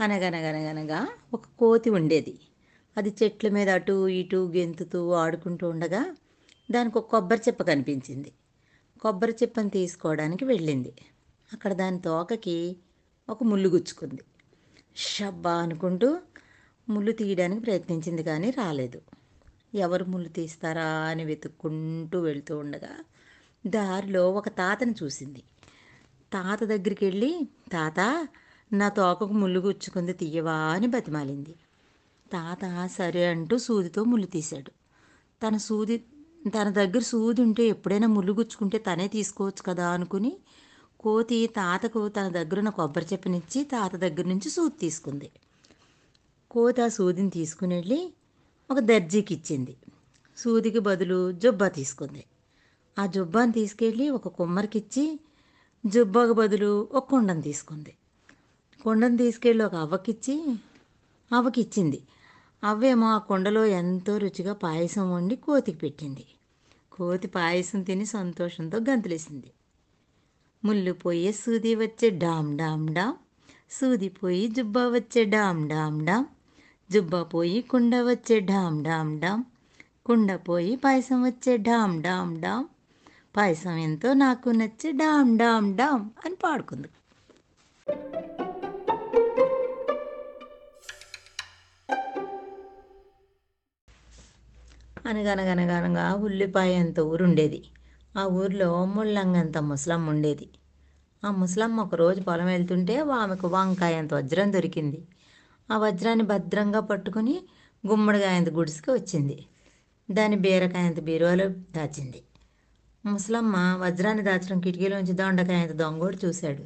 అనగనగనగనగా ఒక కోతి ఉండేది. అది చెట్ల మీద అటు ఇటు గెంతుతూ ఆడుకుంటూ ఉండగా దానికి ఒక కొబ్బరి చెప్ప కనిపించింది. కొబ్బరి చెప్పని తీసుకోవడానికి వెళ్ళింది. అక్కడ దాని తోకకి ఒక ముళ్ళు గుచ్చుకుంది. షబ్బా అనుకుంటూ ముళ్ళు తీయడానికి ప్రయత్నించింది కానీ రాలేదు. ఎవరు ముళ్ళు తీస్తారా అని వెతుక్కుంటూ వెళ్తూ ఉండగా దారిలో ఒక తాతని చూసింది. తాత దగ్గరికి వెళ్ళి తాత నా తోకకు ముళ్ళు గుచ్చుకుంది తీయవా అని బతిమాలింది. తాత సరే అంటూ సూదితో ముళ్ళు తీశాడు. తన సూది తన దగ్గర సూది ఉంటే ఎప్పుడైనా ముళ్ళు గుచ్చుకుంటే తనే తీసుకోవచ్చు కదా అనుకుని కోతి తాతకు తన దగ్గరున్న కొబ్బరి చెప్పనిచ్చి తాత దగ్గర నుంచి సూది తీసుకుంది. కోతి ఆ సూదిని తీసుకుని వెళ్ళి ఒక దర్జీకి ఇచ్చింది. సూదికి బదులు జుబ్బా తీసుకుంది. ఆ జుబ్బాని తీసుకెళ్ళి ఒక కుమ్మరికిచ్చి జుబ్బాకు బదులు ఒక కుండను తీసుకుంది. కుండను తీసుకెళ్ళి ఒక అవ్వకిచ్చి అవ్వకిచ్చింది. అవ్వేమో ఆ కుండలో ఎంతో రుచిగా పాయసం వండి కోతికి పెట్టింది. కోతి పాయసం తిని సంతోషంతో గంతులేసింది. ముళ్ళు పోయే సూది వచ్చే డామ్ డామ్ డామ్ సూది పోయి జుబ్బా వచ్చే డామ్ డామ్ డామ్ జుబ్బా పోయి కుండ వచ్చే డామ్ డామ్ డామ్ కుండ పోయి పాయసం వచ్చే డామ్ డామ్ డామ్ పాయసం ఎంతో నాకు నచ్చే డామ్ డామ్ డామ్ అని పాడుకుంది. అనగనగనగనగా ఉల్లిపాయ అంత ఊరుండేది. ఆ ఊరిలో ముళ్ళంగంత ముసలమ్మ ఉండేది. ఆ ముసలమ్మ ఒకరోజు పొలం వెళ్తుంటే ఆమెకు వంకాయ అంత వజ్రం దొరికింది. ఆ వజ్రాన్ని భద్రంగా పట్టుకుని గుమ్మడికాయంత గుడిసికి వచ్చింది. దాని బీరకాయంత బీరువాలో దాచింది. ముసలమ్మ వజ్రాన్ని దాచడం కిటికీలోంచి దొండకాయంత దొంగోడు చూశాడు.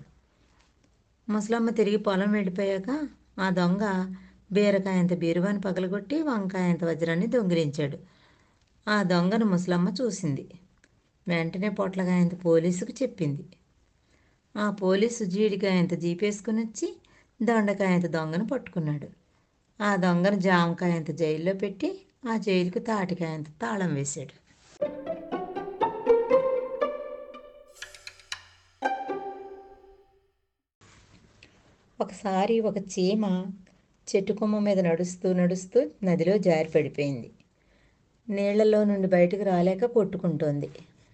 ముసలమ్మ తిరిగి పొలం వెళ్ళిపోయాక ఆ దొంగ బీరకాయంత బీరువాని పగలగొట్టి వంకాయంత వజ్రాన్ని దొంగిలించాడు. ఆ దొంగను ముసలమ్మ చూసింది. వెంటనే పొట్లగాయంత పోలీసుకు చెప్పింది. ఆ పోలీసు జీడికాయంత జీపేసుకుని వచ్చి దొండకాయంత దొంగను పట్టుకున్నాడు. ఆ దొంగను జామకాయంత జైల్లో పెట్టి ఆ జైలుకు తాటికాయంత తాళం వేశాడు. ఒకసారి ఒక చీమ చెట్టు కొమ్మ మీద నడుస్తూ నడుస్తూ నదిలో జారి పడిపోయింది నీళ్ళలో నుండి బయటకు రాలేక కొట్టుకుంటోంది.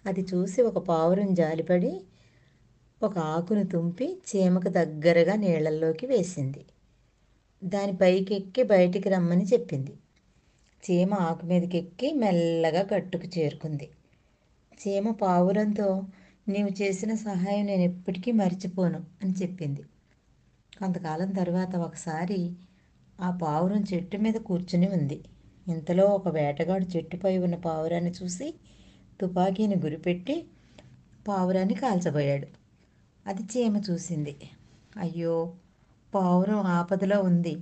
అది చూసి ఒక పావురం జాలిపడి ఒక ఆకును తుంపి చీమకు దగ్గరగా నీళ్ళలోకి వేసింది. దాని పైకి ఎక్కి బయటికి రమ్మని చెప్పింది. చీమ ఆకు మీదకి ఎక్కి మెల్లగా గట్టుకు చేరుకుంది. చీమ పావురంతో నీవు చేసిన సహాయం నేను ఎప్పటికీ మర్చిపోను అని చెప్పింది. కొంతకాలం తర్వాత ఒకసారి ఆ పావురం చెట్టు మీద కూర్చుని ఉంది. ఇంతలో ఒక వేటగాడు చెట్టుపై ఉన్న పావురాన్ని చూసి తుపాకీని గురిపెట్టి పావురాన్ని కాల్చబోయాడు. అది చీమ చూసింది. అయ్యో పావురం ఆపదలో ఉంది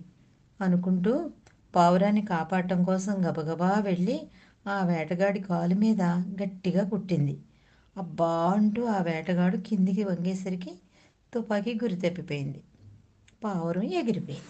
అనుకుంటూ పావురాన్ని కాపాడటం కోసం గబగబా వెళ్ళి ఆ వేటగాడి కాలు మీద గట్టిగా కుట్టింది. అబ్బా అంటూ ఆ వేటగాడు కిందికి వంగేసరికి తుపాకీ గురి తప్పిపోయింది. పావురం ఎగిరిపోయింది.